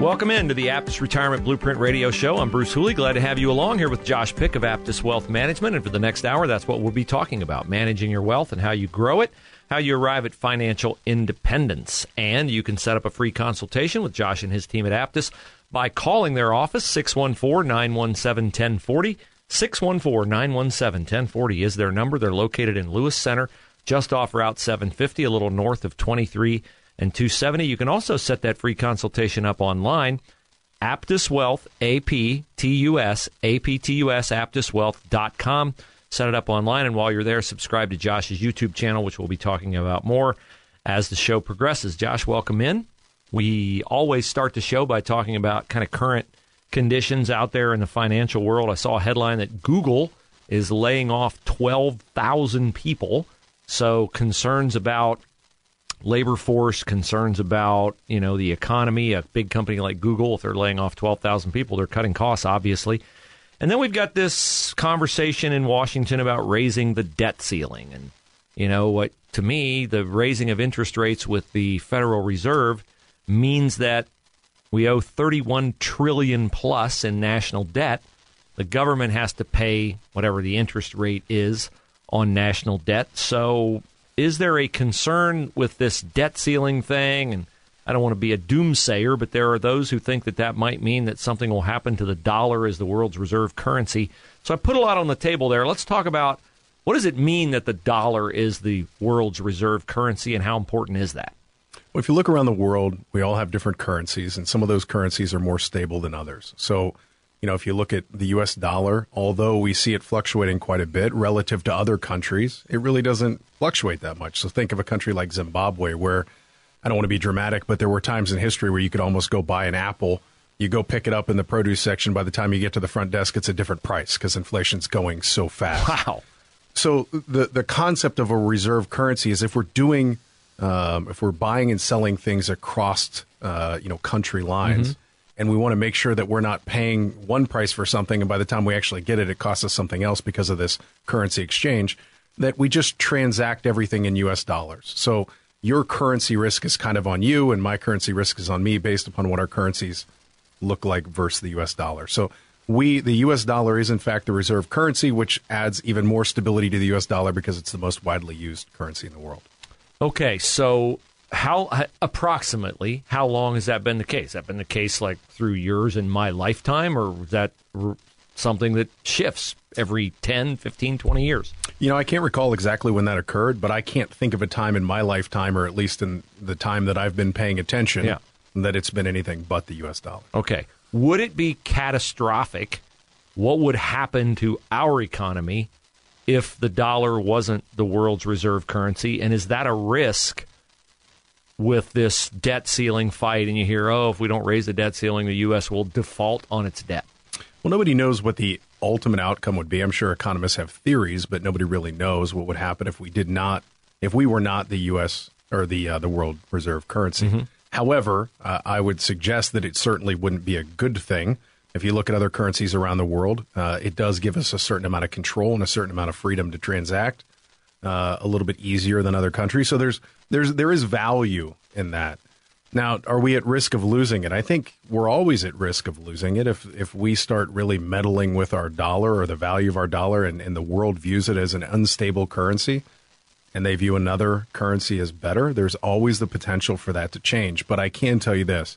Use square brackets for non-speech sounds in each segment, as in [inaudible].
Welcome in to the Aptus Retirement Blueprint Radio Show. I'm Bruce Hooley. Glad to have you along here with Josh Pick of Aptus Wealth Management. And for the next hour, that's what we'll be talking about managing your wealth and how you grow it, how you arrive at financial independence. And you can set up a free consultation with Josh and his team at Aptus by calling their office, 614 917 1040. 614 917 1040 is their number. They're located in Lewis Center, just off Route 750, a little north of 23 and 270. You can also set that free consultation up online. Aptus Wealth, A-P-T-U-S, A-P-T-U-S, aptuswealth.com. Set it up online, and while you're there, subscribe to Josh's YouTube channel, which we'll be talking about more as the show progresses. Josh, welcome in. We always start the show by talking about kind of current conditions out there in the financial world. I saw a headline that Google is laying off 12,000 people. So concerns about labor force, concerns about you know the economy. A big company like Google, if they're laying off twelve thousand people, they're cutting costs, obviously. And then we've got this conversation in Washington about raising the debt ceiling, and you know what? To me, the raising of interest rates with the Federal Reserve means that we owe 31 trillion plus in national debt. The government has to pay whatever the interest rate is on national debt. So is there a concern with this debt ceiling thing? And I don't want to be a doomsayer, but there are those who think that that might mean that something will happen to the dollar as the world's reserve currency. So I put a lot on the table there. Let's talk about what does it mean that the dollar is the world's reserve currency and how important is that? Well, if you look around the world, we all have different currencies, and some of those currencies are more stable than others. So you know, if you look at the US dollar, although we see it fluctuating quite a bit relative to other countries, it really doesn't fluctuate that much. So think of a country like Zimbabwe, where I don't want to be dramatic, but there were times in history where you could almost go buy an apple. You go pick it up in the produce section. By the time you get to the front desk, it's a different price because inflation's going so fast. Wow. So the the concept of a reserve currency is if we're doing, um, if we're buying and selling things across, uh, you know, country lines. Mm-hmm and we want to make sure that we're not paying one price for something and by the time we actually get it it costs us something else because of this currency exchange that we just transact everything in US dollars. So your currency risk is kind of on you and my currency risk is on me based upon what our currencies look like versus the US dollar. So we the US dollar is in fact the reserve currency which adds even more stability to the US dollar because it's the most widely used currency in the world. Okay, so how approximately how long has that been the case? Has that been the case like through years in my lifetime, or is that r- something that shifts every 10, 15, 20 years? You know, I can't recall exactly when that occurred, but I can't think of a time in my lifetime, or at least in the time that I've been paying attention, yeah. that it's been anything but the U.S. dollar. Okay. Would it be catastrophic? What would happen to our economy if the dollar wasn't the world's reserve currency? And is that a risk? With this debt ceiling fight, and you hear, oh, if we don't raise the debt ceiling, the U.S. will default on its debt. Well, nobody knows what the ultimate outcome would be. I'm sure economists have theories, but nobody really knows what would happen if we did not, if we were not the U.S. or the uh, the world reserve currency. Mm-hmm. However, uh, I would suggest that it certainly wouldn't be a good thing. If you look at other currencies around the world, uh, it does give us a certain amount of control and a certain amount of freedom to transact uh, a little bit easier than other countries. So there's there's there is value in that. Now, are we at risk of losing it? I think we're always at risk of losing it if if we start really meddling with our dollar or the value of our dollar, and, and the world views it as an unstable currency, and they view another currency as better. There's always the potential for that to change. But I can tell you this: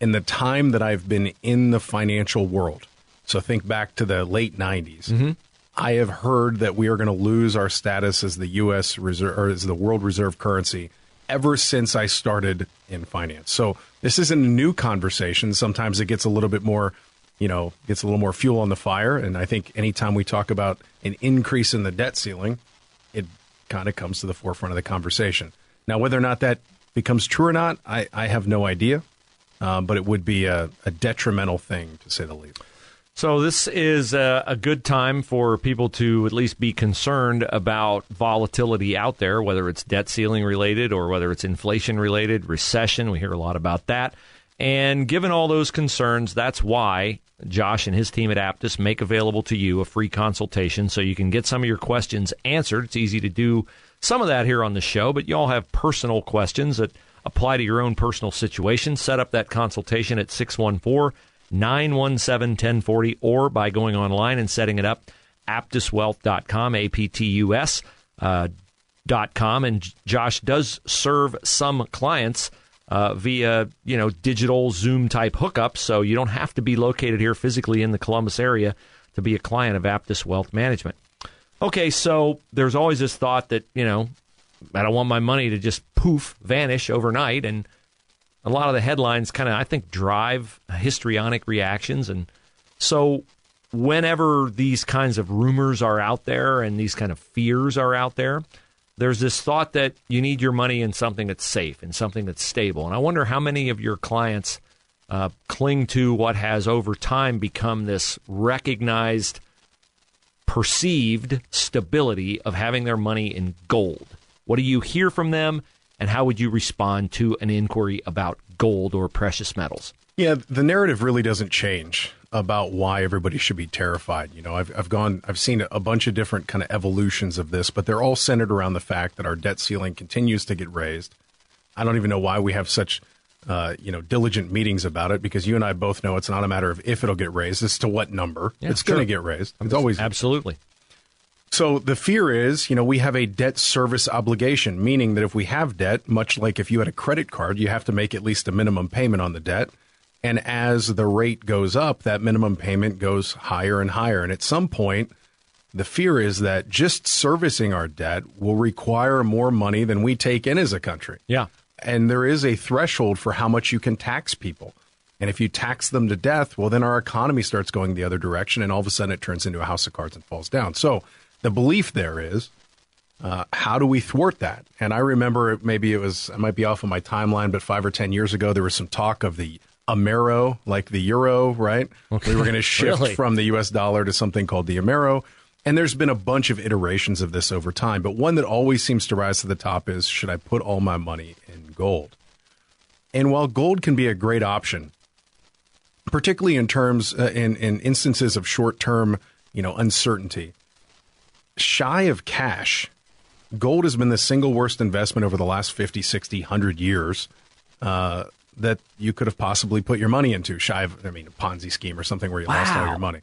in the time that I've been in the financial world, so think back to the late '90s. Mm-hmm. I have heard that we are going to lose our status as the U.S. reserve or as the world reserve currency ever since I started in finance. So this isn't a new conversation. Sometimes it gets a little bit more, you know, gets a little more fuel on the fire. And I think anytime we talk about an increase in the debt ceiling, it kind of comes to the forefront of the conversation. Now, whether or not that becomes true or not, I, I have no idea. Um, but it would be a, a detrimental thing, to say the least. So this is a, a, good time for people to at least be concerned about volatility out there, whether it's debt ceiling related or whether it's inflation related, recession. We hear a lot about that. And given all those concerns, that's why Josh and his team at Aptus make available to you a free consultation so you can get some of your questions answered. It's easy to do some of that here on the show, but you all have personal questions that apply to your own personal situation. Set up that consultation at 614- 917 1040 or by going online and setting it up aptuswealth.com, A P T U S. Uh, dot com and Josh does serve some clients uh, via you know digital Zoom type hookups, so you don't have to be located here physically in the Columbus area to be a client of Aptus Wealth Management. Okay, so there's always this thought that you know I don't want my money to just poof vanish overnight, and a lot of the headlines kind of, I think, drive histrionic reactions. And so, whenever these kinds of rumors are out there and these kind of fears are out there, there's this thought that you need your money in something that's safe and something that's stable. And I wonder how many of your clients uh, cling to what has over time become this recognized, perceived stability of having their money in gold. What do you hear from them? And how would you respond to an inquiry about gold or precious metals? Yeah, the narrative really doesn't change about why everybody should be terrified. You know, I've, I've gone, I've seen a bunch of different kind of evolutions of this, but they're all centered around the fact that our debt ceiling continues to get raised. I don't even know why we have such, uh, you know, diligent meetings about it because you and I both know it's not a matter of if it'll get raised, it's to what number. Yeah, it's going to get raised. It's always absolutely. So the fear is, you know, we have a debt service obligation, meaning that if we have debt, much like if you had a credit card, you have to make at least a minimum payment on the debt. And as the rate goes up, that minimum payment goes higher and higher. And at some point, the fear is that just servicing our debt will require more money than we take in as a country. Yeah. And there is a threshold for how much you can tax people. And if you tax them to death, well, then our economy starts going the other direction. And all of a sudden, it turns into a house of cards and falls down. So, the belief there is uh, how do we thwart that? And I remember maybe it was, I might be off on my timeline, but five or 10 years ago, there was some talk of the Amero, like the euro, right? Okay. We were going [laughs] to shift really? from the US dollar to something called the Amero. And there's been a bunch of iterations of this over time, but one that always seems to rise to the top is should I put all my money in gold? And while gold can be a great option, particularly in terms uh, in in instances of short term, you know, uncertainty, shy of cash, gold has been the single worst investment over the last 50, 60, 100 years uh, that you could have possibly put your money into. Shy of, I mean, a Ponzi scheme or something where you wow. lost all your money.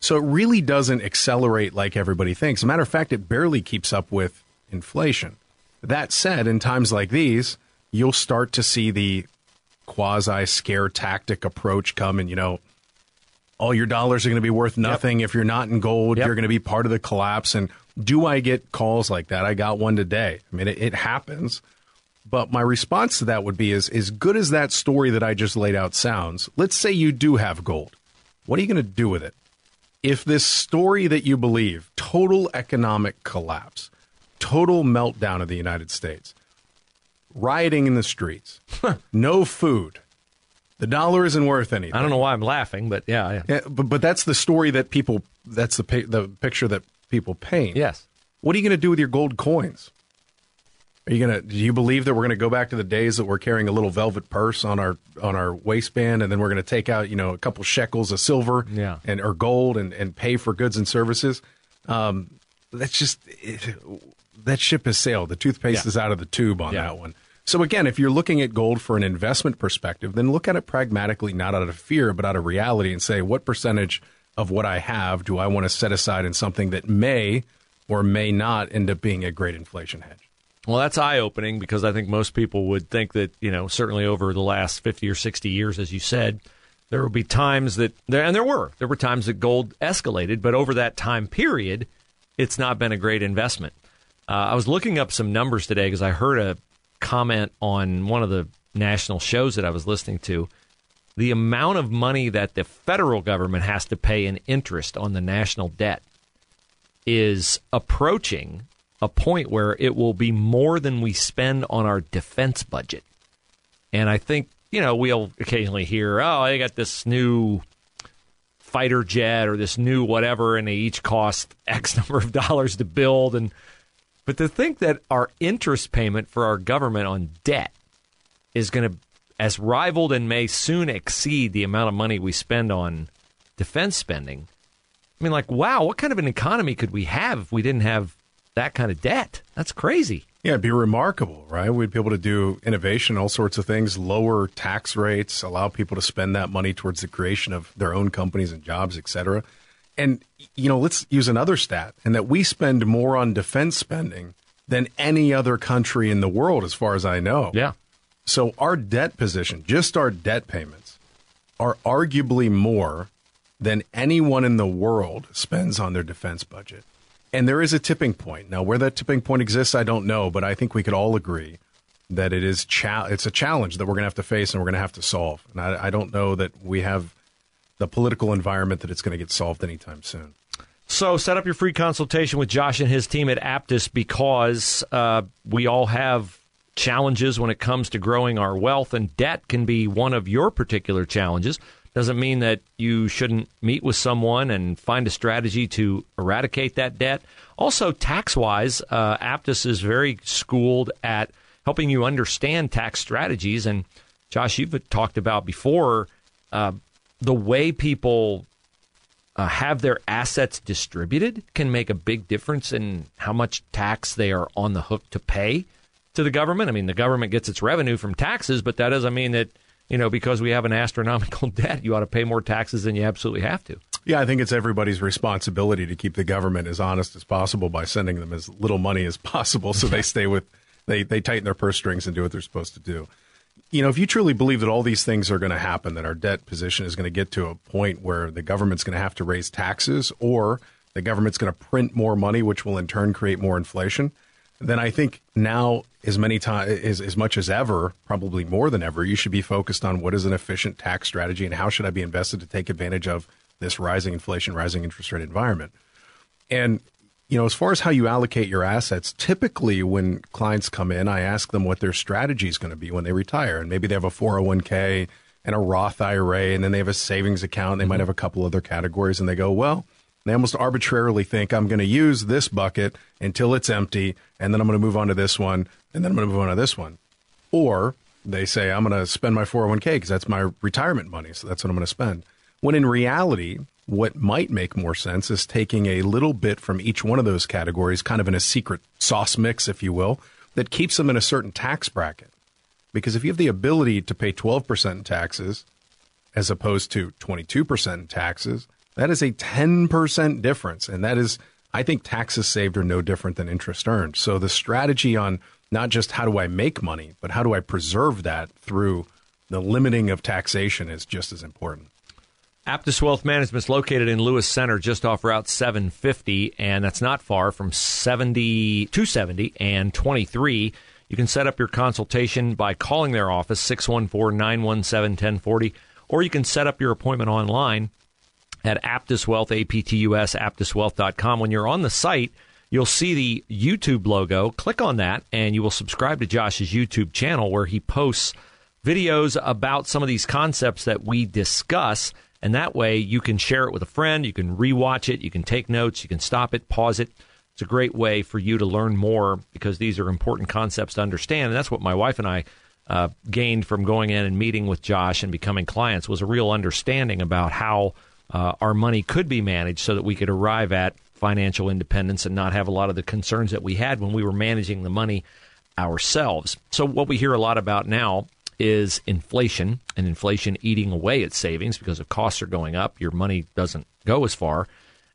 So it really doesn't accelerate like everybody thinks. As a matter of fact, it barely keeps up with inflation. That said, in times like these, you'll start to see the quasi scare tactic approach come and, you know, all your dollars are going to be worth nothing. Yep. If you're not in gold, yep. you're going to be part of the collapse. And do I get calls like that? I got one today. I mean, it, it happens. But my response to that would be is as good as that story that I just laid out sounds, let's say you do have gold. What are you going to do with it? If this story that you believe, total economic collapse, total meltdown of the United States, rioting in the streets, no food, the dollar isn't worth anything. I don't know why I'm laughing, but yeah, yeah. yeah but, but that's the story that people. That's the the picture that people paint. Yes. What are you going to do with your gold coins? Are you going to? Do you believe that we're going to go back to the days that we're carrying a little velvet purse on our on our waistband, and then we're going to take out you know a couple shekels of silver, yeah. and or gold, and and pay for goods and services? Um, that's just it, that ship has sailed. The toothpaste yeah. is out of the tube on yeah. that one. So again, if you're looking at gold for an investment perspective, then look at it pragmatically, not out of fear, but out of reality, and say, what percentage of what I have do I want to set aside in something that may or may not end up being a great inflation hedge? Well, that's eye opening because I think most people would think that, you know, certainly over the last 50 or 60 years, as you said, there will be times that, and there were, there were times that gold escalated, but over that time period, it's not been a great investment. Uh, I was looking up some numbers today because I heard a comment on one of the national shows that I was listening to. The amount of money that the federal government has to pay in interest on the national debt is approaching a point where it will be more than we spend on our defense budget. And I think, you know, we'll occasionally hear, oh, they got this new fighter jet or this new whatever, and they each cost X [laughs] number of dollars to build. And but to think that our interest payment for our government on debt is going to, as rivaled and may soon exceed the amount of money we spend on defense spending. I mean, like, wow, what kind of an economy could we have if we didn't have that kind of debt? That's crazy. Yeah, it'd be remarkable, right? We'd be able to do innovation, all sorts of things, lower tax rates, allow people to spend that money towards the creation of their own companies and jobs, et cetera. And, you know, let's use another stat, and that we spend more on defense spending than any other country in the world, as far as I know. Yeah. So our debt position, just our debt payments, are arguably more than anyone in the world spends on their defense budget. And there is a tipping point. Now, where that tipping point exists, I don't know, but I think we could all agree that it is cha- it's a challenge that we're going to have to face and we're going to have to solve. And I, I don't know that we have the political environment that it's going to get solved anytime soon. So set up your free consultation with Josh and his team at Aptus because uh, we all have challenges when it comes to growing our wealth, and debt can be one of your particular challenges. Doesn't mean that you shouldn't meet with someone and find a strategy to eradicate that debt. Also, tax wise, uh, Aptus is very schooled at helping you understand tax strategies. And Josh, you've talked about before uh, the way people uh, have their assets distributed can make a big difference in how much tax they are on the hook to pay to the government. I mean, the government gets its revenue from taxes, but that doesn't mean that you know, because we have an astronomical [laughs] debt, you ought to pay more taxes than you absolutely have to. Yeah, I think it's everybody's responsibility to keep the government as honest as possible by sending them as little money as possible so they [laughs] stay with they they tighten their purse strings and do what they're supposed to do. You know, if you truly believe that all these things are going to happen, that our debt position is going to get to a point where the government's going to have to raise taxes or the government's going to print more money, which will in turn create more inflation, then I think now as many times as, as much as ever, probably more than ever, you should be focused on what is an efficient tax strategy and how should I be invested to take advantage of this rising inflation, rising interest rate environment. And you know, as far as how you allocate your assets, typically when clients come in, I ask them what their strategy is going to be when they retire, and maybe they have a 401k and a Roth IRA, and then they have a savings account. They mm-hmm. might have a couple other categories, and they go, well they almost arbitrarily think I'm going to use this bucket until it's empty, and then I'm going to move on to this one, and then I'm going to move on to this one. Or they say I'm going to spend my 401k because that's my retirement money, so that's what I'm going to spend. When in reality, what might make more sense is taking a little bit from each one of those categories, kind of in a secret sauce mix, if you will, that keeps them in a certain tax bracket. Because if you have the ability to pay 12% in taxes as opposed to 22% in taxes, that is a 10% difference. And that is, I think taxes saved are no different than interest earned. So the strategy on not just how do I make money, but how do I preserve that through the limiting of taxation is just as important. Aptus Wealth Management is located in Lewis Center, just off Route 750, and that's not far from 70, 270 and 23. You can set up your consultation by calling their office, 614 917 1040, or you can set up your appointment online at Aptus Wealth, A-P-T-U-S, aptuswealth.com. When you're on the site, you'll see the YouTube logo. Click on that, and you will subscribe to Josh's YouTube channel where he posts videos about some of these concepts that we discuss. And that way you can share it with a friend, you can rewatch it, you can take notes, you can stop it, pause it. It's a great way for you to learn more because these are important concepts to understand. And that's what my wife and I uh, gained from going in and meeting with Josh and becoming clients was a real understanding about how – uh, our money could be managed so that we could arrive at financial independence and not have a lot of the concerns that we had when we were managing the money ourselves. So, what we hear a lot about now is inflation and inflation eating away at savings because if costs are going up, your money doesn't go as far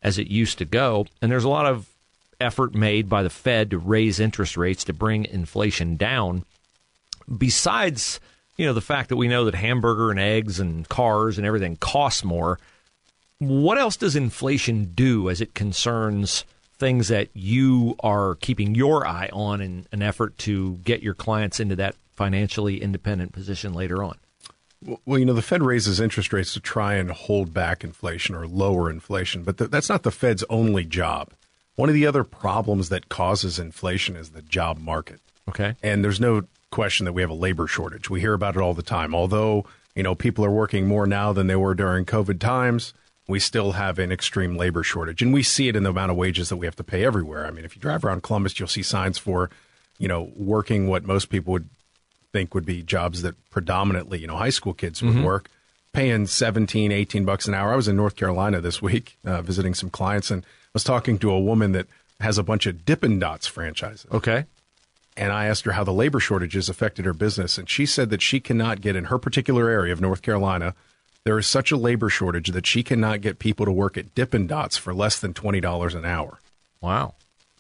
as it used to go. And there's a lot of effort made by the Fed to raise interest rates to bring inflation down. Besides, you know, the fact that we know that hamburger and eggs and cars and everything costs more, what else does inflation do as it concerns things that you are keeping your eye on in an effort to get your clients into that financially independent position later on? Well, you know, the Fed raises interest rates to try and hold back inflation or lower inflation, but th- that's not the Fed's only job. One of the other problems that causes inflation is the job market. Okay. And there's no question that we have a labor shortage. We hear about it all the time. Although, you know, people are working more now than they were during COVID times, we still have an extreme labor shortage. And we see it in the amount of wages that we have to pay everywhere. I mean, if you drive around Columbus, you'll see signs for, you know, working what most people would think would be jobs that predominantly, you know, high school kids would work, paying 17, 18 bucks an hour. I was in North Carolina this week uh, visiting some clients and I was talking to a woman that has a bunch of Dippin' Dots franchises. Okay. And I asked her how the labor shortages affected her business. And she said that she cannot get in her particular area of North Carolina. There is such a labor shortage that she cannot get people to work at Dippin' Dots for less than $20 an hour. Wow.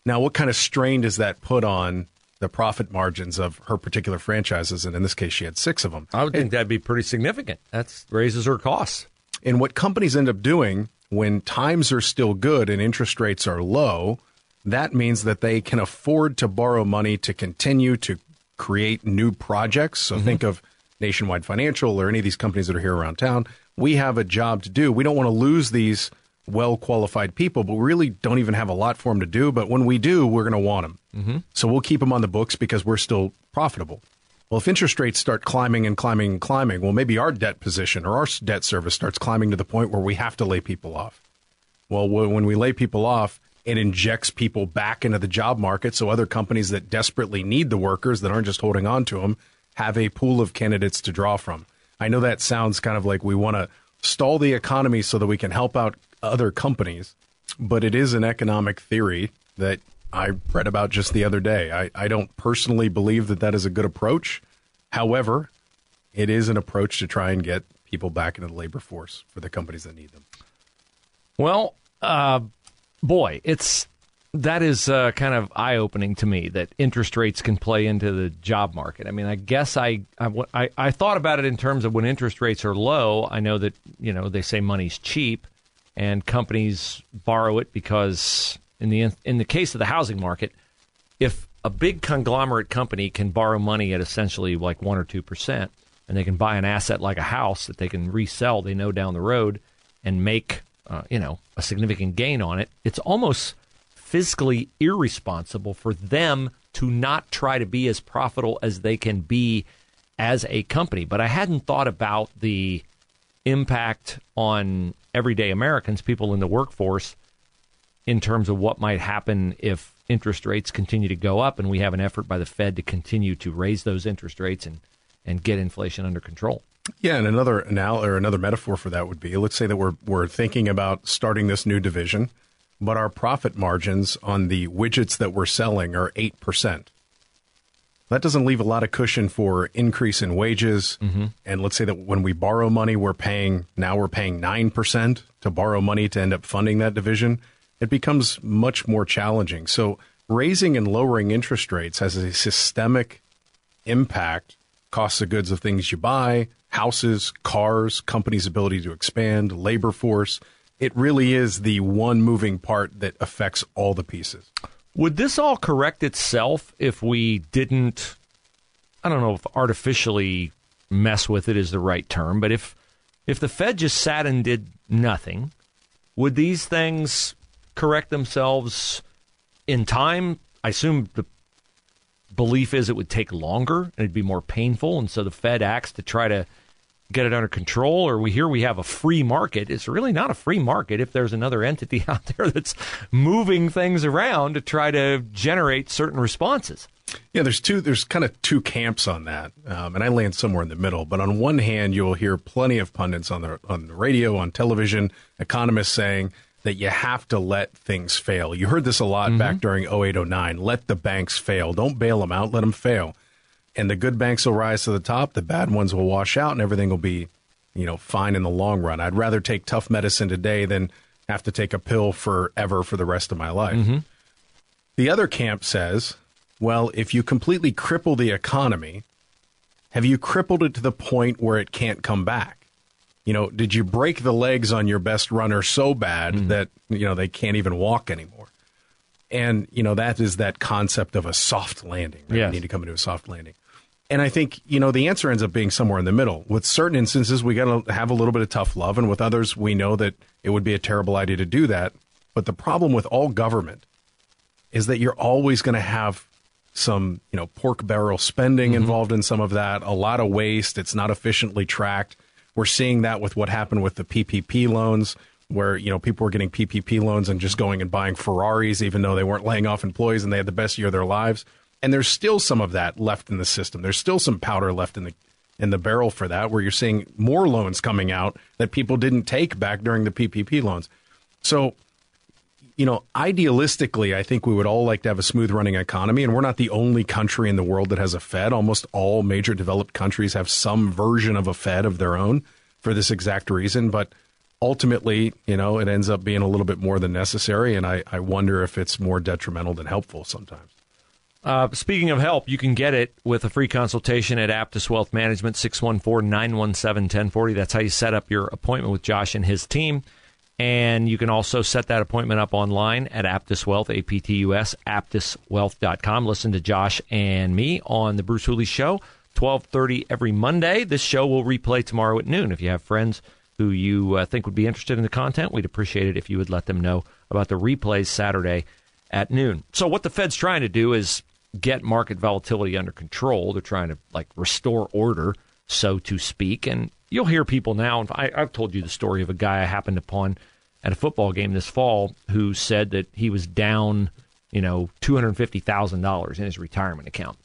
Now, what kind of strain does that put on the profit margins of her particular franchises? And in this case, she had six of them. I would think that'd be pretty significant. That raises her costs. And what companies end up doing when times are still good and interest rates are low, that means that they can afford to borrow money to continue to create new projects. So mm-hmm. think of Nationwide Financial or any of these companies that are here around town. We have a job to do. We don't want to lose these well qualified people, but we really don't even have a lot for them to do. But when we do, we're going to want them. Mm-hmm. So we'll keep them on the books because we're still profitable. Well, if interest rates start climbing and climbing and climbing, well, maybe our debt position or our debt service starts climbing to the point where we have to lay people off. Well, when we lay people off, it injects people back into the job market. So other companies that desperately need the workers that aren't just holding on to them have a pool of candidates to draw from. I know that sounds kind of like we want to stall the economy so that we can help out other companies, but it is an economic theory that I read about just the other day. I, I don't personally believe that that is a good approach. However, it is an approach to try and get people back into the labor force for the companies that need them. Well, uh, boy, it's that is uh, kind of eye opening to me that interest rates can play into the job market. I mean, I guess I, I I thought about it in terms of when interest rates are low. I know that you know they say money's cheap, and companies borrow it because in the in the case of the housing market, if a big conglomerate company can borrow money at essentially like one or two percent, and they can buy an asset like a house that they can resell, they know down the road, and make uh, you know a significant gain on it. It's almost fiscally irresponsible for them to not try to be as profitable as they can be as a company. But I hadn't thought about the impact on everyday Americans, people in the workforce, in terms of what might happen if interest rates continue to go up and we have an effort by the Fed to continue to raise those interest rates and, and get inflation under control. Yeah, and another anal- or another metaphor for that would be let's say that we're we're thinking about starting this new division, but our profit margins on the widgets that we're selling are 8%. That doesn't leave a lot of cushion for increase in wages. Mm-hmm. And let's say that when we borrow money, we're paying now we're paying 9% to borrow money to end up funding that division. It becomes much more challenging. So raising and lowering interest rates has a systemic impact costs of goods of things you buy, houses, cars, companies' ability to expand, labor force. It really is the one moving part that affects all the pieces. Would this all correct itself if we didn't? I don't know if artificially mess with it is the right term, but if if the Fed just sat and did nothing, would these things correct themselves in time? I assume the belief is it would take longer and it'd be more painful, and so the Fed acts to try to get it under control. Or we hear we have a free market. It's really not a free market if there's another entity [laughs] out there that's moving things around to try to generate certain responses. Yeah, there's two. There's kind of two camps on that, um, and I land somewhere in the middle. But on one hand, you'll hear plenty of pundits on the on the radio, on television, economists saying that you have to let things fail. You heard this a lot mm-hmm. back during 0809. Let the banks fail. Don't bail them out. Let them fail. And the good banks will rise to the top. The bad ones will wash out, and everything will be, you know, fine in the long run. I'd rather take tough medicine today than have to take a pill forever for the rest of my life. Mm-hmm. The other camp says well, if you completely cripple the economy, have you crippled it to the point where it can't come back? You know, did you break the legs on your best runner so bad mm. that, you know, they can't even walk anymore? And, you know, that is that concept of a soft landing. Right? Yes. You need to come into a soft landing. And I think, you know, the answer ends up being somewhere in the middle. With certain instances, we got to have a little bit of tough love. And with others, we know that it would be a terrible idea to do that. But the problem with all government is that you're always going to have some you know pork barrel spending mm-hmm. involved in some of that, a lot of waste. It's not efficiently tracked. We're seeing that with what happened with the PPP loans, where you know people were getting PPP loans and just going and buying Ferraris, even though they weren't laying off employees and they had the best year of their lives. And there's still some of that left in the system. There's still some powder left in the in the barrel for that, where you're seeing more loans coming out that people didn't take back during the PPP loans. So you know, idealistically, I think we would all like to have a smooth running economy, and we're not the only country in the world that has a Fed. Almost all major developed countries have some version of a Fed of their own for this exact reason. But ultimately, you know, it ends up being a little bit more than necessary, and I, I wonder if it's more detrimental than helpful sometimes. Uh, speaking of help, you can get it with a free consultation at Aptus Wealth Management, 614 917 1040. That's how you set up your appointment with Josh and his team. And you can also set that appointment up online at Aptus Wealth, A-P-T-U-S, aptuswealth.com. Listen to Josh and me on the Bruce Hooley Show, 1230 every Monday. This show will replay tomorrow at noon. If you have friends who you uh, think would be interested in the content, we'd appreciate it if you would let them know about the replays Saturday at noon. So what the Fed's trying to do is get market volatility under control. They're trying to like restore order, so to speak. And you'll hear people now. I, I've told you the story of a guy I happened upon at a football game this fall who said that he was down, you know, two hundred fifty thousand dollars in his retirement account.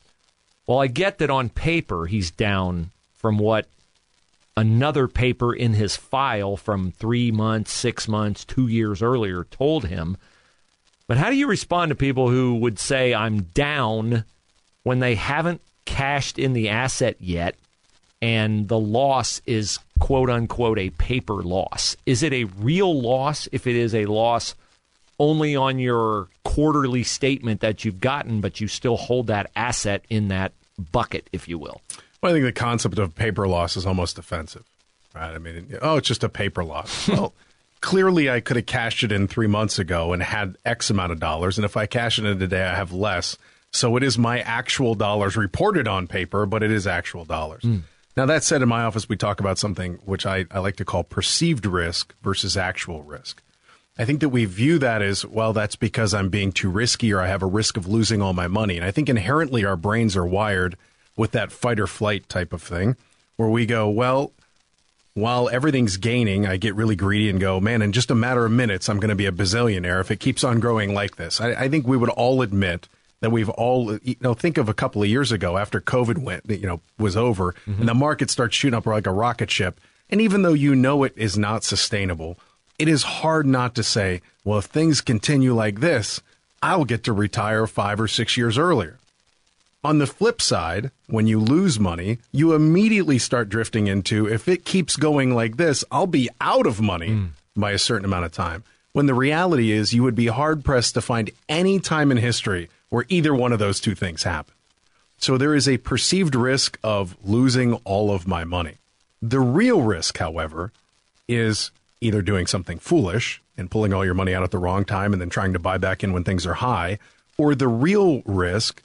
Well, I get that on paper he's down from what another paper in his file from three months, six months, two years earlier told him. But how do you respond to people who would say I'm down when they haven't cashed in the asset yet and the loss is quote unquote a paper loss. Is it a real loss if it is a loss only on your quarterly statement that you've gotten, but you still hold that asset in that bucket, if you will? Well, I think the concept of paper loss is almost offensive, right? I mean, oh, it's just a paper loss. well, clearly I could have cashed it in three months ago and had X amount of dollars. And if I cash it in today, I have less. So it is my actual dollars reported on paper, but it is actual dollars. Mm. Now, that said, in my office, we talk about something which I, I like to call perceived risk versus actual risk. I think that we view that as, well, that's because I'm being too risky or I have a risk of losing all my money. And I think inherently our brains are wired with that fight or flight type of thing where we go, well, while everything's gaining, I get really greedy and go, man, in just a matter of minutes, I'm going to be a bazillionaire if it keeps on growing like this. I, I think we would all admit that we've all you know think of a couple of years ago after COVID went you know was over mm-hmm. and the market starts shooting up like a rocket ship. And even though you know it is not sustainable, it is hard not to say, well, if things continue like this, I'll get to retire five or six years earlier. On the flip side, when you lose money, you immediately start drifting into if it keeps going like this, I'll be out of money mm. by a certain amount of time. When the reality is, you would be hard pressed to find any time in history where either one of those two things happen. So there is a perceived risk of losing all of my money. The real risk, however, is either doing something foolish and pulling all your money out at the wrong time and then trying to buy back in when things are high, or the real risk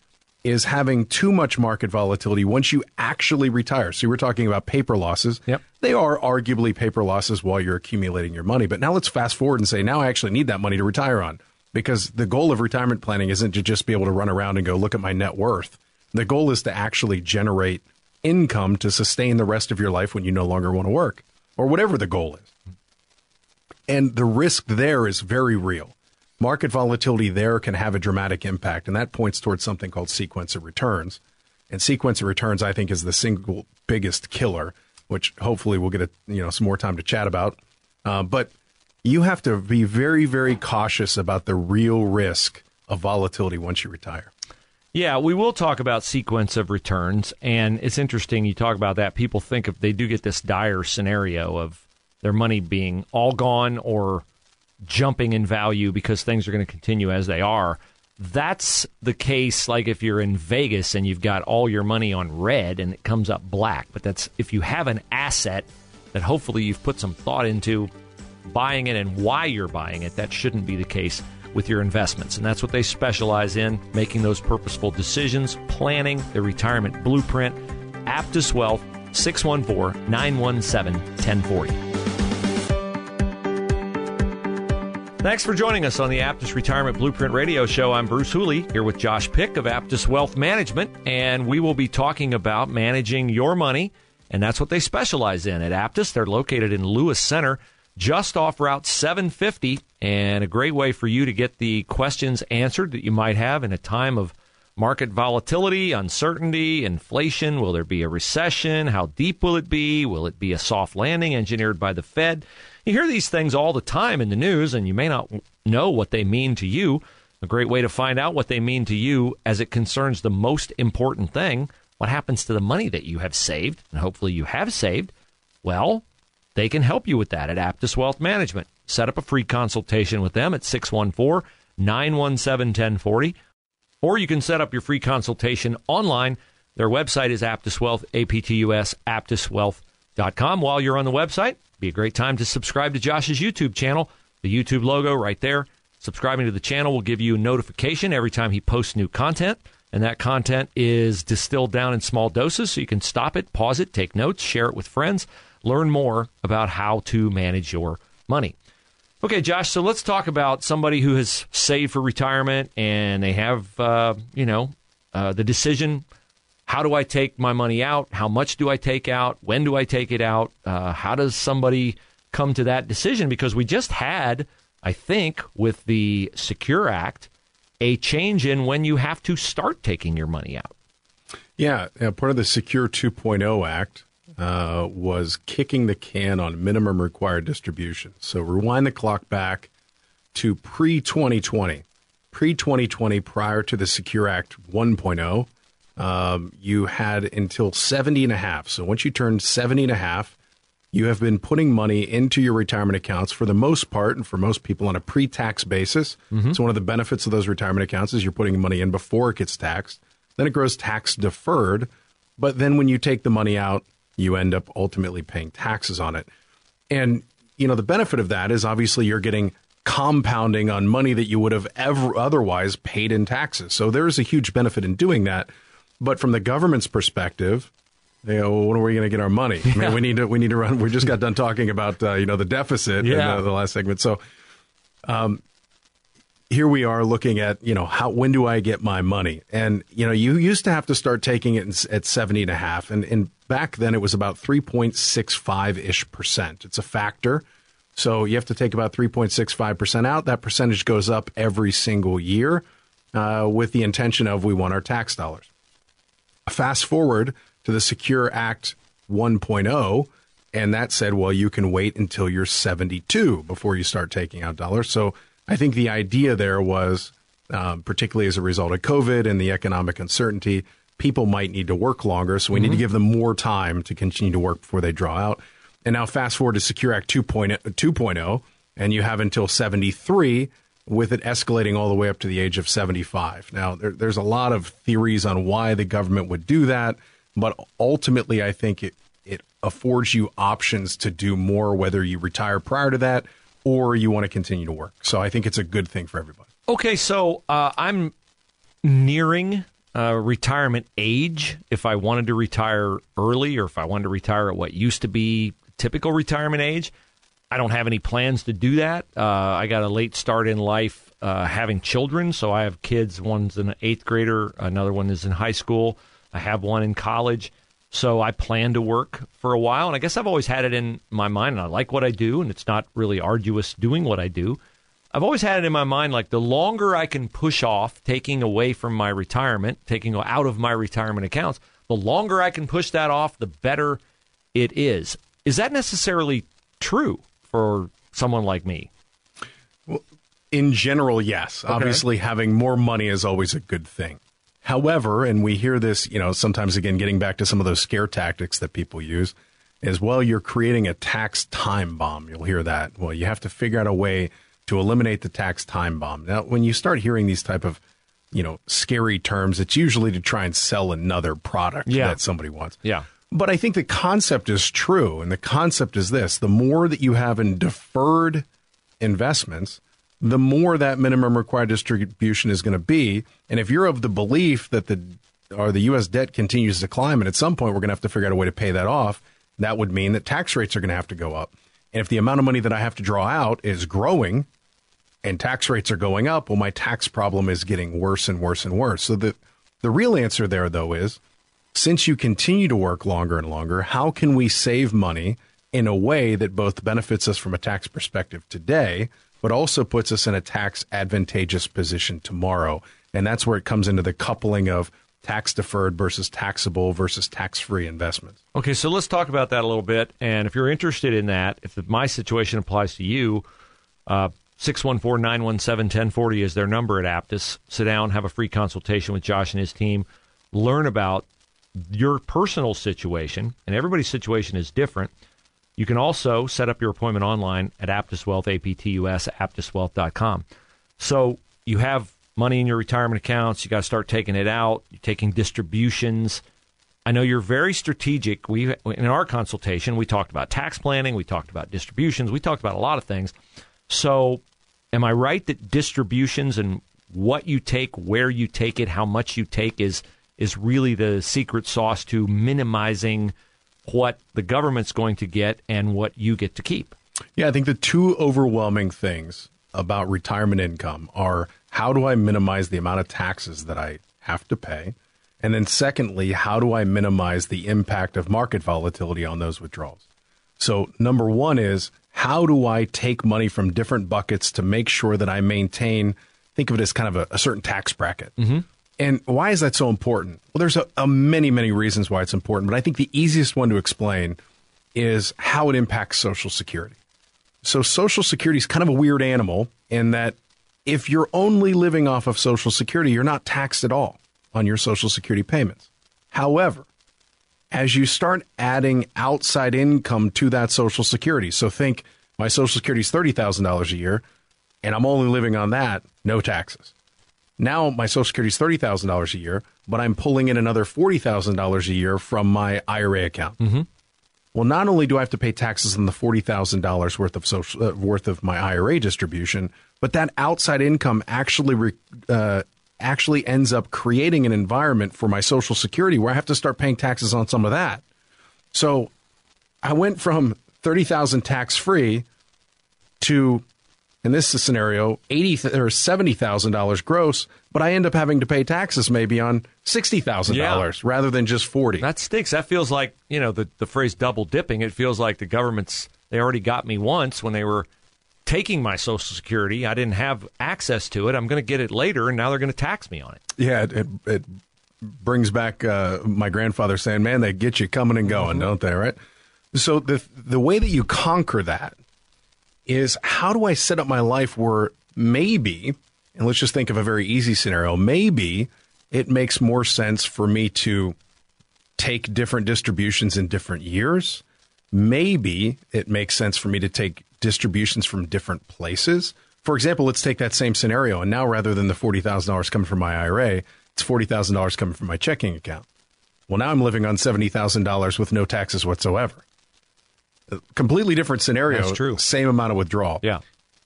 is having too much market volatility once you actually retire. So we're talking about paper losses. Yep. They are arguably paper losses while you're accumulating your money. But now let's fast forward and say, now I actually need that money to retire on because the goal of retirement planning isn't to just be able to run around and go look at my net worth. The goal is to actually generate income to sustain the rest of your life when you no longer want to work or whatever the goal is. And the risk there is very real. Market volatility there can have a dramatic impact, and that points towards something called sequence of returns. And sequence of returns, I think, is the single biggest killer, which hopefully we'll get a, you know some more time to chat about. Uh, but you have to be very, very cautious about the real risk of volatility once you retire. Yeah, we will talk about sequence of returns, and it's interesting you talk about that. People think if they do get this dire scenario of their money being all gone or jumping in value because things are going to continue as they are. That's the case like if you're in Vegas and you've got all your money on red and it comes up black. But that's if you have an asset that hopefully you've put some thought into buying it and why you're buying it. That shouldn't be the case with your investments. And that's what they specialize in making those purposeful decisions, planning their retirement blueprint. Aptus Wealth, 614 917 1040. Thanks for joining us on the Aptus Retirement Blueprint Radio Show. I'm Bruce Hooley here with Josh Pick of Aptus Wealth Management, and we will be talking about managing your money, and that's what they specialize in at Aptus. They're located in Lewis Center, just off Route 750, and a great way for you to get the questions answered that you might have in a time of market volatility, uncertainty, inflation. Will there be a recession? How deep will it be? Will it be a soft landing engineered by the Fed? You hear these things all the time in the news, and you may not know what they mean to you. A great way to find out what they mean to you as it concerns the most important thing what happens to the money that you have saved, and hopefully you have saved. Well, they can help you with that at Aptus Wealth Management. Set up a free consultation with them at 614 917 1040, or you can set up your free consultation online. Their website is Aptus Wealth, A P T U S, aptuswealth.com. While you're on the website, be a great time to subscribe to Josh's YouTube channel. The YouTube logo right there. Subscribing to the channel will give you a notification every time he posts new content. And that content is distilled down in small doses so you can stop it, pause it, take notes, share it with friends, learn more about how to manage your money. Okay, Josh, so let's talk about somebody who has saved for retirement and they have, uh, you know, uh, the decision how do I take my money out? How much do I take out? When do I take it out? Uh, how does somebody come to that decision? Because we just had, I think, with the Secure Act, a change in when you have to start taking your money out. Yeah, part of the Secure 2.0 Act uh, was kicking the can on minimum required distribution. So rewind the clock back to pre 2020. Pre 2020, prior to the Secure Act 1.0, um, you had until 70 and a half. So once you turned 70 and a half, you have been putting money into your retirement accounts for the most part and for most people on a pre-tax basis. Mm-hmm. So one of the benefits of those retirement accounts is you're putting money in before it gets taxed. Then it grows tax deferred, but then when you take the money out, you end up ultimately paying taxes on it. And you know, the benefit of that is obviously you're getting compounding on money that you would have ever otherwise paid in taxes. So there's a huge benefit in doing that. But from the government's perspective, you know, when are we going to get our money? I mean, we need to we need to run. We just got done talking about uh, you know the deficit yeah. in the, the, last segment. So, um, here we are looking at you know how when do I get my money? And you know, you used to have to start taking it in, at seventy and a half, and and back then it was about three point six five ish percent. It's a factor. So you have to take about 3.65% out. That percentage goes up every single year uh, with the intention of we want our tax dollars. Fast forward to the Secure Act 1.0, and that said, well, you can wait until you're 72 before you start taking out dollars. So I think the idea there was, um, particularly as a result of COVID and the economic uncertainty, people might need to work longer. So we mm-hmm. need to mm-hmm. give them more time to continue to work before they draw out. And now fast forward to Secure Act 2.0, 2.0 and you have until 73 with it escalating all the way up to the age of 75. Now, there, there's a lot of theories on why the government would do that, but ultimately, I think it, it affords you options to do more, whether you retire prior to that or you want to continue to work. So I think it's a good thing for everybody. Okay, so uh, I'm nearing uh, retirement age. If I wanted to retire early or if I wanted to retire at what used to be typical retirement age, I don't have any plans to do that. Uh, I got a late start in life uh, having children, so I have kids. One's an eighth grader, another one is in high school. I have one in college. So I plan to work for a while, and I guess I've always had it in my mind, and I like what I do, and it's not really arduous doing what I do. I've always had it in my mind like the longer I can push off taking away from my retirement, taking out of my retirement accounts, the longer I can push that off, the better it is. Is that necessarily true? For someone like me? Well, in general, yes. Okay. Obviously, having more money is always a good thing. However, and we hear this, you know, sometimes again, getting back to some of those scare tactics that people use, is well, you're creating a tax time bomb. You'll hear that. Well, you have to figure out a way to eliminate the tax time bomb. Now, when you start hearing these type of, you know, scary terms, it's usually to try and sell another product yeah. that somebody wants. Yeah. But I think the concept is true. And the concept is this the more that you have in deferred investments, the more that minimum required distribution is going to be. And if you're of the belief that the or the U.S. debt continues to climb, and at some point we're going to have to figure out a way to pay that off, that would mean that tax rates are going to have to go up. And if the amount of money that I have to draw out is growing, and tax rates are going up. Well, my tax problem is getting worse and worse and worse. So the the real answer there though is since you continue to work longer and longer, how can we save money in a way that both benefits us from a tax perspective today, but also puts us in a tax advantageous position tomorrow? And that's where it comes into the coupling of tax deferred versus taxable versus tax free investments. Okay, so let's talk about that a little bit. And if you're interested in that, if my situation applies to you, uh, 614 917 1040 is their number at Aptus. Sit down, have a free consultation with Josh and his team, learn about your personal situation, and everybody's situation is different. You can also set up your appointment online at Aptus Wealth, A-P-T-U-S, aptuswealth.com. So you have money in your retirement accounts. You got to start taking it out. You're taking distributions. I know you're very strategic. We in our consultation we talked about tax planning, we talked about distributions, we talked about a lot of things. So, am I right that distributions and what you take, where you take it, how much you take is is really the secret sauce to minimizing what the government's going to get and what you get to keep? Yeah, I think the two overwhelming things about retirement income are how do I minimize the amount of taxes that I have to pay? And then, secondly, how do I minimize the impact of market volatility on those withdrawals? So, number one is how do I take money from different buckets to make sure that I maintain, think of it as kind of a, a certain tax bracket? Mm-hmm. And why is that so important? Well, there's a, a many, many reasons why it's important, but I think the easiest one to explain is how it impacts Social Security. So, Social Security is kind of a weird animal in that if you're only living off of Social Security, you're not taxed at all on your Social Security payments. However, as you start adding outside income to that Social Security, so think my Social Security is $30,000 a year, and I'm only living on that, no taxes. Now my Social Security is $30,000 a year, but I'm pulling in another $40,000 a year from my IRA account. Mm-hmm. Well, not only do I have to pay taxes on the $40,000 worth of social, uh, worth of my IRA distribution, but that outside income actually re, uh, actually ends up creating an environment for my social security where I have to start paying taxes on some of that. So I went from 30,000 tax free to in this scenario, eighty or seventy thousand dollars gross, but I end up having to pay taxes maybe on sixty thousand yeah. dollars rather than just forty. That stinks. That feels like you know the the phrase double dipping. It feels like the government's they already got me once when they were taking my Social Security. I didn't have access to it. I'm going to get it later, and now they're going to tax me on it. Yeah, it, it, it brings back uh, my grandfather saying, "Man, they get you coming and going, mm-hmm. don't they?" Right. So the the way that you conquer that is how do I set up my life where maybe, and let's just think of a very easy scenario, maybe it makes more sense for me to take different distributions in different years. Maybe it makes sense for me to take distributions from different places. For example, let's take that same scenario, and now rather than the $40,000 coming from my IRA, it's $40,000 coming from my checking account. Well, now I'm living on $70,000 with no taxes whatsoever completely different scenario. That's true. Same amount of withdrawal. Yeah.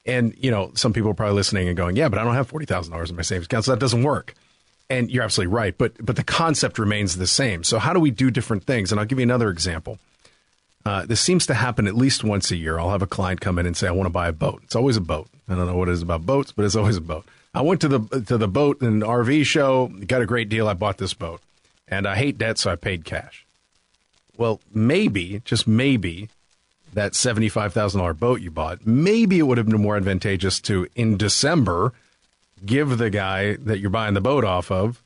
And, you know, some people are probably listening and going, yeah, but I don't have $40,000 in my savings account, so that doesn't work. And you're absolutely right. But, but the concept remains the same. So, how do we do different things? And I'll give you another example. Uh, this seems to happen at least once a year. I'll have a client come in and say, I want to buy a boat. It's always a boat. I don't know what it is about boats, but it's always a boat. I went to the to the boat and RV show, got a great deal. I bought this boat. And I hate debt, so I paid cash. Well, maybe, just maybe, that $75,000 boat you bought, maybe it would have been more advantageous to, in December, give the guy that you're buying the boat off of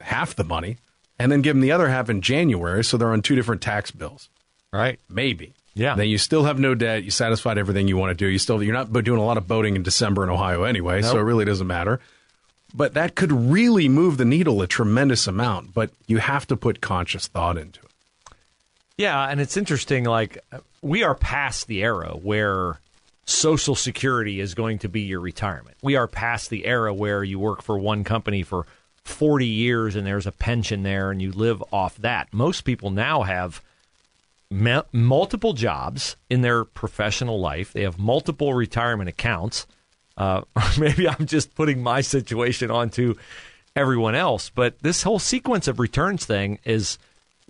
half the money and then give him the other half in January so they're on two different tax bills. Right. Maybe. Yeah. Then you still have no debt. You satisfied everything you want to do. You still you're not doing a lot of boating in December in Ohio anyway, nope. so it really doesn't matter. But that could really move the needle a tremendous amount, but you have to put conscious thought into it. Yeah, and it's interesting like we are past the era where Social Security is going to be your retirement. We are past the era where you work for one company for 40 years and there's a pension there and you live off that. Most people now have multiple jobs in their professional life, they have multiple retirement accounts. Uh, [laughs] maybe I'm just putting my situation onto everyone else, but this whole sequence of returns thing is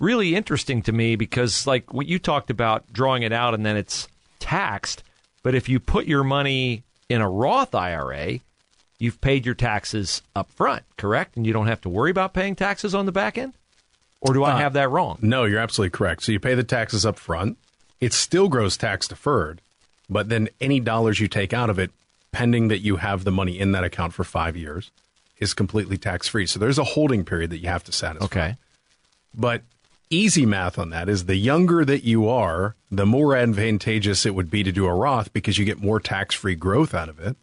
really interesting to me because, like what you talked about, drawing it out and then it's taxed. But if you put your money in a Roth IRA, you've paid your taxes up front, correct? And you don't have to worry about paying taxes on the back end? Or do I Uh, have that wrong? No, you're absolutely correct. So you pay the taxes up front. It still grows tax deferred, but then any dollars you take out of it, pending that you have the money in that account for five years, is completely tax free. So there's a holding period that you have to satisfy. Okay. But easy math on that is the younger that you are, the more advantageous it would be to do a Roth because you get more tax free growth out of it.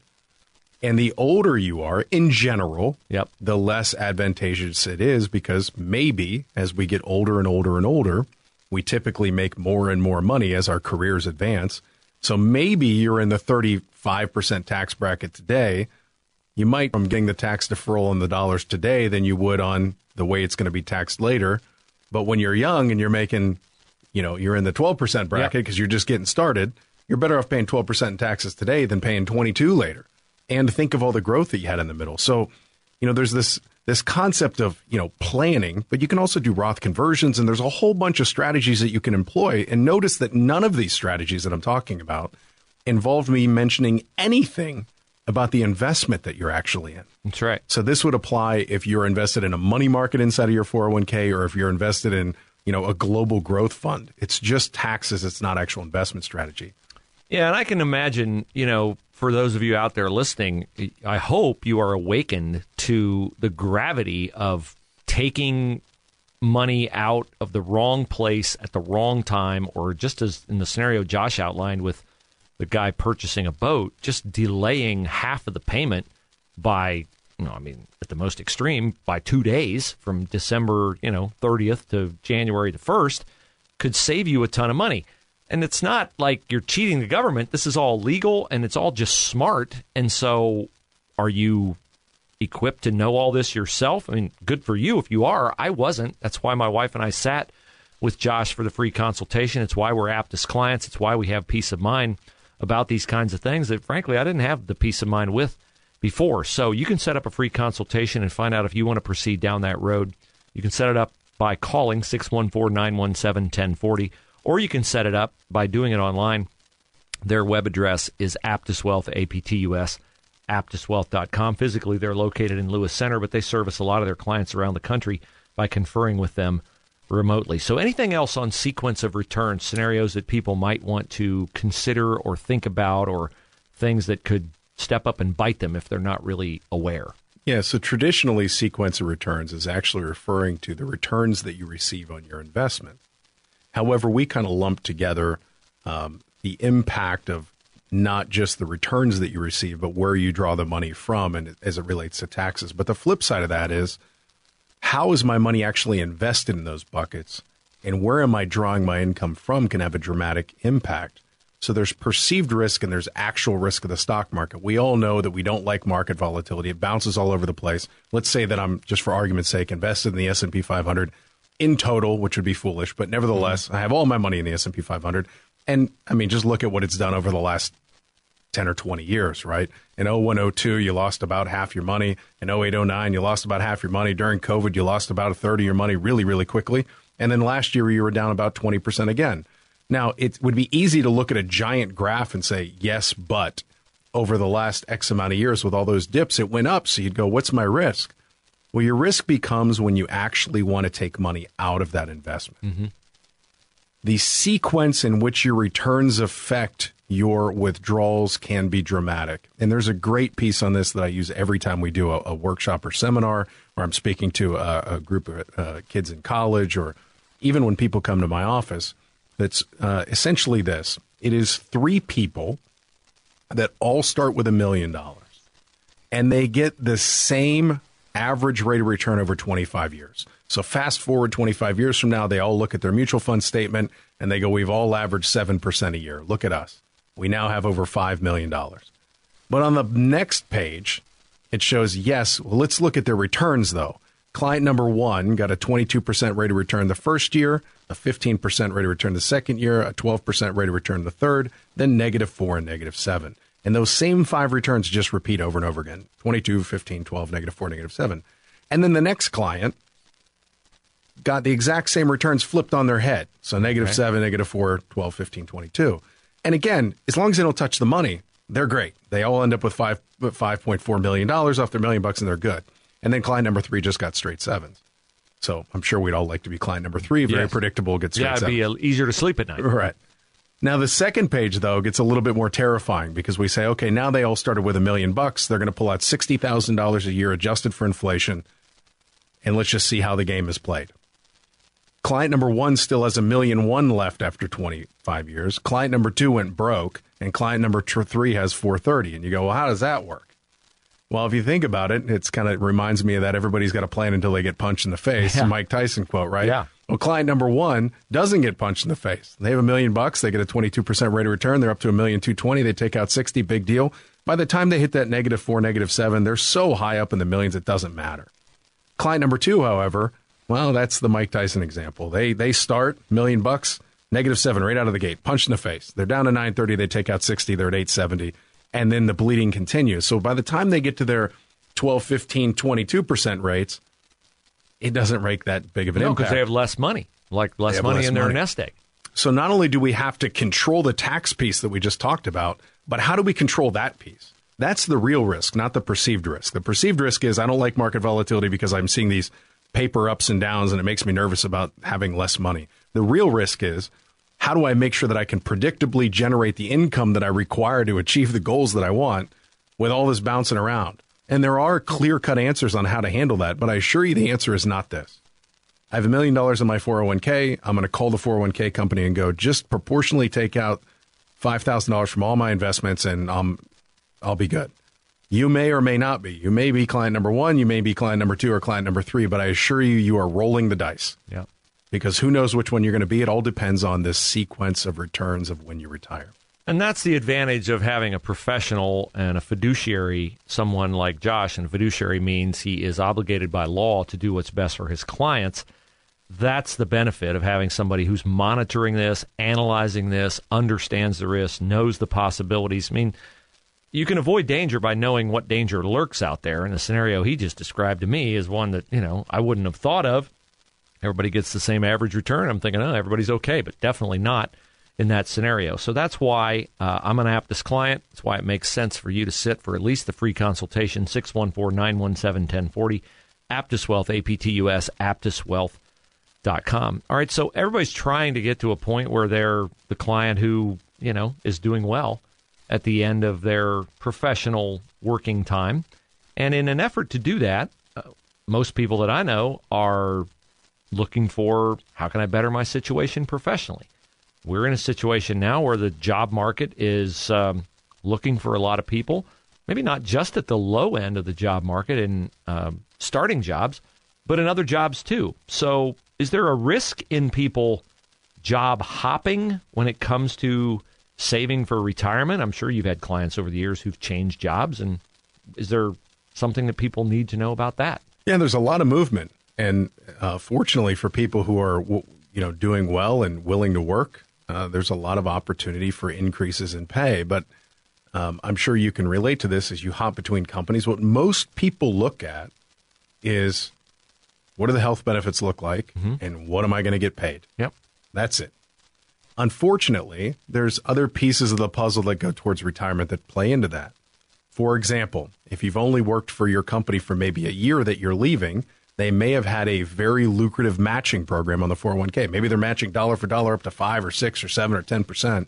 And the older you are, in general, Yep. the less advantageous it is because maybe as we get older and older and older, we typically make more and more money as our careers advance. So maybe you're in the 35% tax bracket today. You might from getting the tax deferral on the dollars today than you would on the way it's going to be taxed later. But when you're young and you're making, you know, you're in the 12% bracket because you're just getting started, you're better off paying 12% in taxes today than paying 22 later. And think of all the growth that you had in the middle. So, you know, there's this this concept of, you know, planning, but you can also do Roth conversions and there's a whole bunch of strategies that you can employ. And notice that none of these strategies that I'm talking about involved me mentioning anything about the investment that you're actually in. That's right. So this would apply if you're invested in a money market inside of your 401k or if you're invested in, you know, a global growth fund. It's just taxes, it's not actual investment strategy. Yeah, and I can imagine, you know, for those of you out there listening, I hope you are awakened to the gravity of taking money out of the wrong place at the wrong time, or just as in the scenario Josh outlined with the guy purchasing a boat, just delaying half of the payment by, you know, I mean, at the most extreme, by two days from December, you know, 30th to January the 1st could save you a ton of money. And it's not like you're cheating the government. This is all legal and it's all just smart. And so are you equipped to know all this yourself? I mean, good for you if you are. I wasn't. That's why my wife and I sat with Josh for the free consultation. It's why we're Aptus clients. It's why we have peace of mind about these kinds of things that, frankly, I didn't have the peace of mind with before. So you can set up a free consultation and find out if you want to proceed down that road. You can set it up by calling 614 917 1040, or you can set it up by doing it online. Their web address is Aptus Wealth, A P T U S, aptuswealth.com. Physically, they're located in Lewis Center, but they service a lot of their clients around the country by conferring with them remotely. So, anything else on sequence of returns, scenarios that people might want to consider or think about, or things that could step up and bite them if they're not really aware? Yeah, so traditionally, sequence of returns is actually referring to the returns that you receive on your investment. However, we kind of lump together um, the impact of not just the returns that you receive, but where you draw the money from and as it relates to taxes. But the flip side of that is how is my money actually invested in those buckets and where am I drawing my income from can have a dramatic impact. So there's perceived risk and there's actual risk of the stock market. We all know that we don't like market volatility. It bounces all over the place. Let's say that I'm just for argument's sake invested in the S&P 500 in total, which would be foolish, but nevertheless, mm-hmm. I have all my money in the S&P 500. And I mean, just look at what it's done over the last 10 or 20 years, right? In 0102, you lost about half your money. In 0809, you lost about half your money. During COVID, you lost about a third of your money really, really quickly. And then last year, you were down about 20% again. Now, it would be easy to look at a giant graph and say, yes, but over the last X amount of years with all those dips, it went up. So you'd go, what's my risk? Well, your risk becomes when you actually want to take money out of that investment. The sequence in which your returns affect your withdrawals can be dramatic. And there's a great piece on this that I use every time we do a, a workshop or seminar, or I'm speaking to a, a group of uh, kids in college, or even when people come to my office. That's uh, essentially this it is three people that all start with a million dollars, and they get the same average rate of return over 25 years. So fast forward 25 years from now, they all look at their mutual fund statement and they go, We've all averaged 7% a year. Look at us. We now have over $5 million. But on the next page, it shows, yes, well, let's look at their returns though. Client number one got a 22% rate of return the first year, a 15% rate of return the second year, a 12% rate of return the third, then negative four and negative seven. And those same five returns just repeat over and over again 22, 15, 12, negative four, negative seven. And then the next client got the exact same returns flipped on their head. So negative Okay. 7, negative 4, 12, 15, 22. And again, as long as they don't touch the money, they're great. They all end up with five five point four million dollars off their million bucks, and they're good. And then client number three just got straight sevens. So I'm sure we'd all like to be client number three. Very Yes. predictable, get straight Yeah, it'd sevens. be easier to sleep at night. Right. Now the second page though gets a little bit more terrifying because we say, okay, now they all started with a million bucks. They're going to pull out sixty thousand dollars a year adjusted for inflation, and let's just see how the game is played. Client number one still has a million one left after twenty five years. Client number two went broke, and client number three has four thirty. And you go, well, how does that work? Well, if you think about it, it's kind of reminds me of that everybody's got a plan until they get punched in the face. Yeah. Mike Tyson quote, right? Yeah. Well, client number one doesn't get punched in the face. They have a million bucks. They get a 22% rate of return. They're up to a million two twenty. They take out 60. Big deal. By the time they hit that negative four, negative seven, they're so high up in the millions, it doesn't matter. Client number two, however, well, that's the Mike Tyson example. They they start million bucks, negative seven right out of the gate, punched in the face. They're down to 930. They take out 60. They're at 870. And then the bleeding continues. So by the time they get to their 12, 15, 22% rates, it doesn't make that big of an No, impact. because they have less money, like less money less in their money. nest egg. So not only do we have to control the tax piece that we just talked about, but how do we control that piece? That's the real risk, not the perceived risk. The perceived risk is I don't like market volatility because I'm seeing these paper ups and downs and it makes me nervous about having less money. The real risk is how do I make sure that I can predictably generate the income that I require to achieve the goals that I want with all this bouncing around? And there are clear cut answers on how to handle that, but I assure you the answer is not this. I have a million dollars in my 401k. I'm going to call the 401k company and go, just proportionally take out $5,000 from all my investments and um, I'll be good. You may or may not be. You may be client number one, you may be client number two or client number three, but I assure you, you are rolling the dice Yeah. Because who knows which one you're going to be. It all depends on this sequence of returns of when you retire. And that's the advantage of having a professional and a fiduciary, someone like Josh. And fiduciary means he is obligated by law to do what's best for his clients. That's the benefit of having somebody who's monitoring this, analyzing this, understands the risk, knows the possibilities. I mean, you can avoid danger by knowing what danger lurks out there. And the scenario he just described to me is one that, you know, I wouldn't have thought of. Everybody gets the same average return. I'm thinking, oh, everybody's okay, but definitely not in that scenario. So that's why uh, I'm going to an Aptus client. That's why it makes sense for you to sit for at least the free consultation, 614 917 1040. Aptus Wealth, A P T U S, aptuswealth.com. All right, so everybody's trying to get to a point where they're the client who, you know, is doing well at the end of their professional working time. And in an effort to do that, uh, most people that I know are looking for how can I better my situation professionally. We're in a situation now where the job market is um, looking for a lot of people, maybe not just at the low end of the job market in um, starting jobs, but in other jobs too. So, is there a risk in people job hopping when it comes to saving for retirement? I'm sure you've had clients over the years who've changed jobs, and is there something that people need to know about that? Yeah, there's a lot of movement, and uh, fortunately for people who are you know doing well and willing to work, uh, there's a lot of opportunity for increases in pay. But um, I'm sure you can relate to this as you hop between companies. What most people look at is what do the health benefits look like, and what am I going to get paid? Yep. That's it. Unfortunately, there's other pieces of the puzzle that go towards retirement that play into that. For example, if you've only worked for your company for maybe a year that you're leaving, they may have had a very lucrative matching program on the 401k. Maybe they're matching dollar for dollar up to five or six or seven or 10%,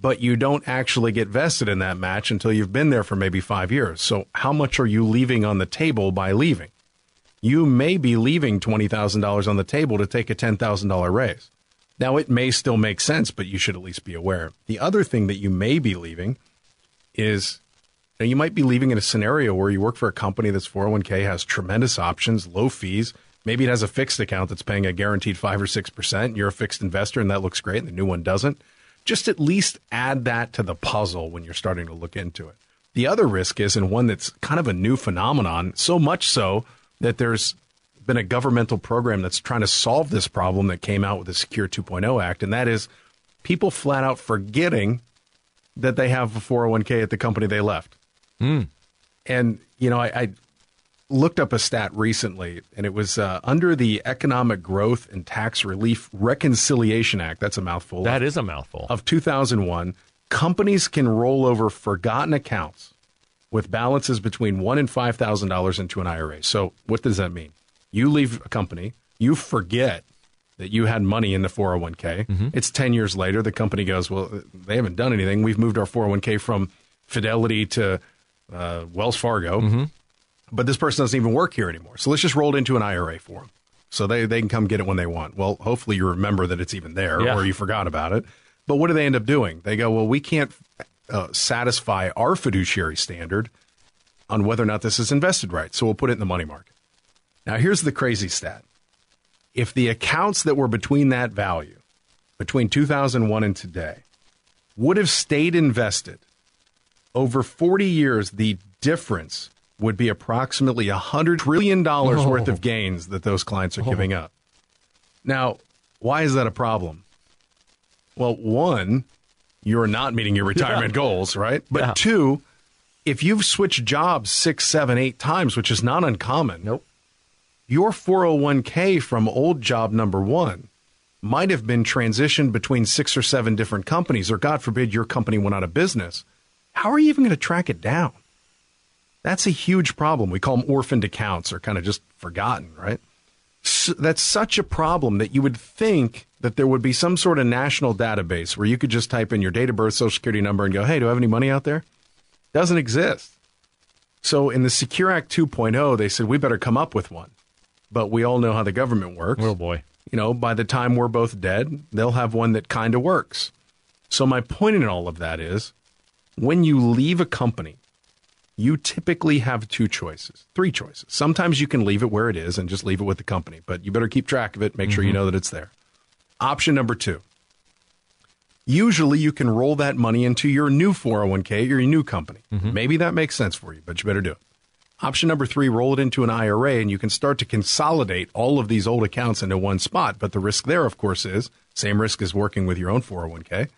but you don't actually get vested in that match until you've been there for maybe five years. So, how much are you leaving on the table by leaving? You may be leaving $20,000 on the table to take a $10,000 raise. Now, it may still make sense, but you should at least be aware. The other thing that you may be leaving is now, you might be leaving in a scenario where you work for a company that's 401k has tremendous options, low fees. Maybe it has a fixed account that's paying a guaranteed 5 or 6%. You're a fixed investor and that looks great and the new one doesn't. Just at least add that to the puzzle when you're starting to look into it. The other risk is, and one that's kind of a new phenomenon, so much so that there's been a governmental program that's trying to solve this problem that came out with the Secure 2.0 Act, and that is people flat out forgetting that they have a 401k at the company they left. And, you know, I, I looked up a stat recently, and it was uh, under the Economic Growth and Tax Relief Reconciliation Act. That's a mouthful. That is a mouthful. of 2001, companies can roll over forgotten accounts with balances between one and five thousand dollars into an IRA. So what does that mean? You leave a company, you forget that you had money in the 401k. Mm-hmm. It's 10 years later. The company goes, Well, they haven't done anything. We've moved our 401k from Fidelity to uh, Wells Fargo, Mm-hmm. but this person doesn't even work here anymore. So let's just roll it into an IRA for them. So they, they can come get it when they want. Well, hopefully you remember that it's even there Yeah. or you forgot about it. But what do they end up doing? They go, Well, we can't uh, satisfy our fiduciary standard on whether or not this is invested right. So we'll put it in the money market. Now, here's the crazy stat if the accounts that were between that value, between 2001 and today, would have stayed invested over 40 years, the difference would be approximately $100 trillion worth of gains that those clients are giving up. Now, why is that a problem? Well, one, you're not meeting your retirement goals, right? But Yeah. two, if you've switched jobs six, seven, eight times, which is not uncommon, Nope. your 401k from old job number one might have been transitioned between six or seven different companies, or God forbid your company went out of business. How are you even going to track it down? That's a huge problem. We call them orphaned accounts or kind of just forgotten, right? S that's such a problem that you would think that there would be some sort of national database where you could just type in your date of birth, social security number, and go, hey, do I have any money out there? Doesn't exist. So in the Secure Act 2.0, they said we better come up with one. But we all know how the government works. Oh boy. You know, by the time we're both dead, they'll have one that kind of works. So my point in all of that is when you leave a company, you typically have two choices, three choices. Sometimes you can leave it where it is and just leave it with the company, but you better keep track of it, make sure you mm-hmm. know that it's there. Option number two. Usually you can roll that money into your new 401k or your new company. Mm-hmm. Maybe that makes sense for you, but you better do it. Option number three, roll it into an IRA and you can start to consolidate all of these old accounts into one spot. But the risk there, of course, is same risk as working with your own 401k.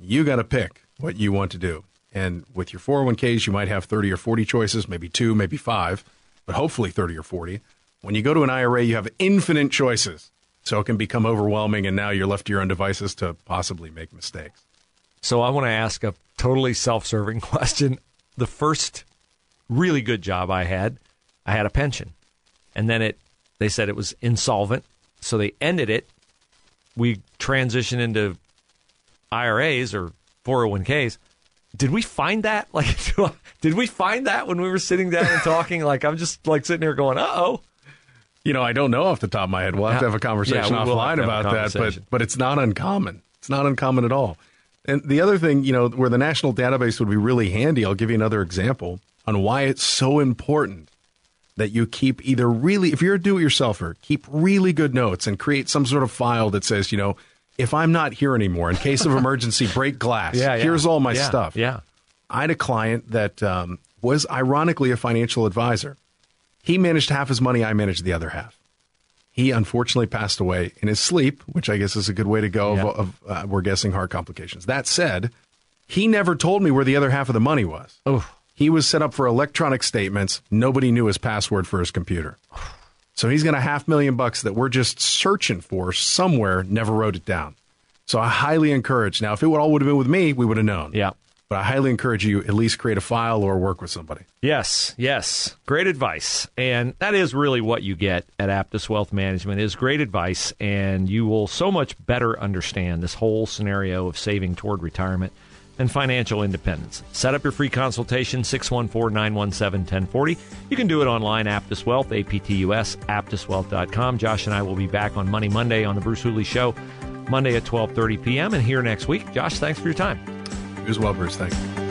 You got to pick what you want to do. And with your 401ks, you might have 30 or 40 choices, maybe two, maybe five, but hopefully 30 or 40. When you go to an IRA, you have infinite choices. So it can become overwhelming, and now you're left to your own devices to possibly make mistakes. So I want to ask a totally self-serving [laughs] question. The first really good job I had, I had a pension, and then it they said it was insolvent, so they ended it. We transitioned into IRAs or 401ks. Did we find that? Like, [laughs] I- did we find that when we were sitting down and talking? Like, I'm just like sitting here going, "Uh oh." You know, I don't know off the top of my head. We'll have to have a conversation Yeah, offline about that, but but it's not uncommon. It's not uncommon at all. And the other thing, you know, where the national database would be really handy, I'll give you another example on why it's so important that you keep either really, if you're a do-it-yourselfer, keep really good notes and create some sort of file that says, you know, if I'm not here anymore, in case of [laughs] emergency, break glass. Yeah, yeah. Here's all my Yeah, stuff. Yeah. I had a client that um, was ironically a financial advisor. He managed half his money, I managed the other half. He unfortunately passed away in his sleep, which I guess is a good way to go. Of, of uh, we're guessing heart complications. That said, he never told me where the other half of the money was. Oh. He was set up for electronic statements. Nobody knew his password for his computer. So he's got a half million bucks that we're just searching for somewhere, never wrote it down. So I highly encourage. Now, if it would all would have been with me, we would have known. Yeah. But I highly encourage you at least create a file or work with somebody. Yes, yes. Great advice. And that is really what you get at Aptus Wealth Management is great advice and you will so much better understand this whole scenario of saving toward retirement and financial independence. Set up your free consultation 614-917-1040. You can do it online Aptus Wealth, APTUS, aptuswealth.com. Josh and I will be back on Money Monday on the Bruce Hooley show Monday at 12:30 p.m. and here next week. Josh, thanks for your time. You as well, Bruce. Thank you.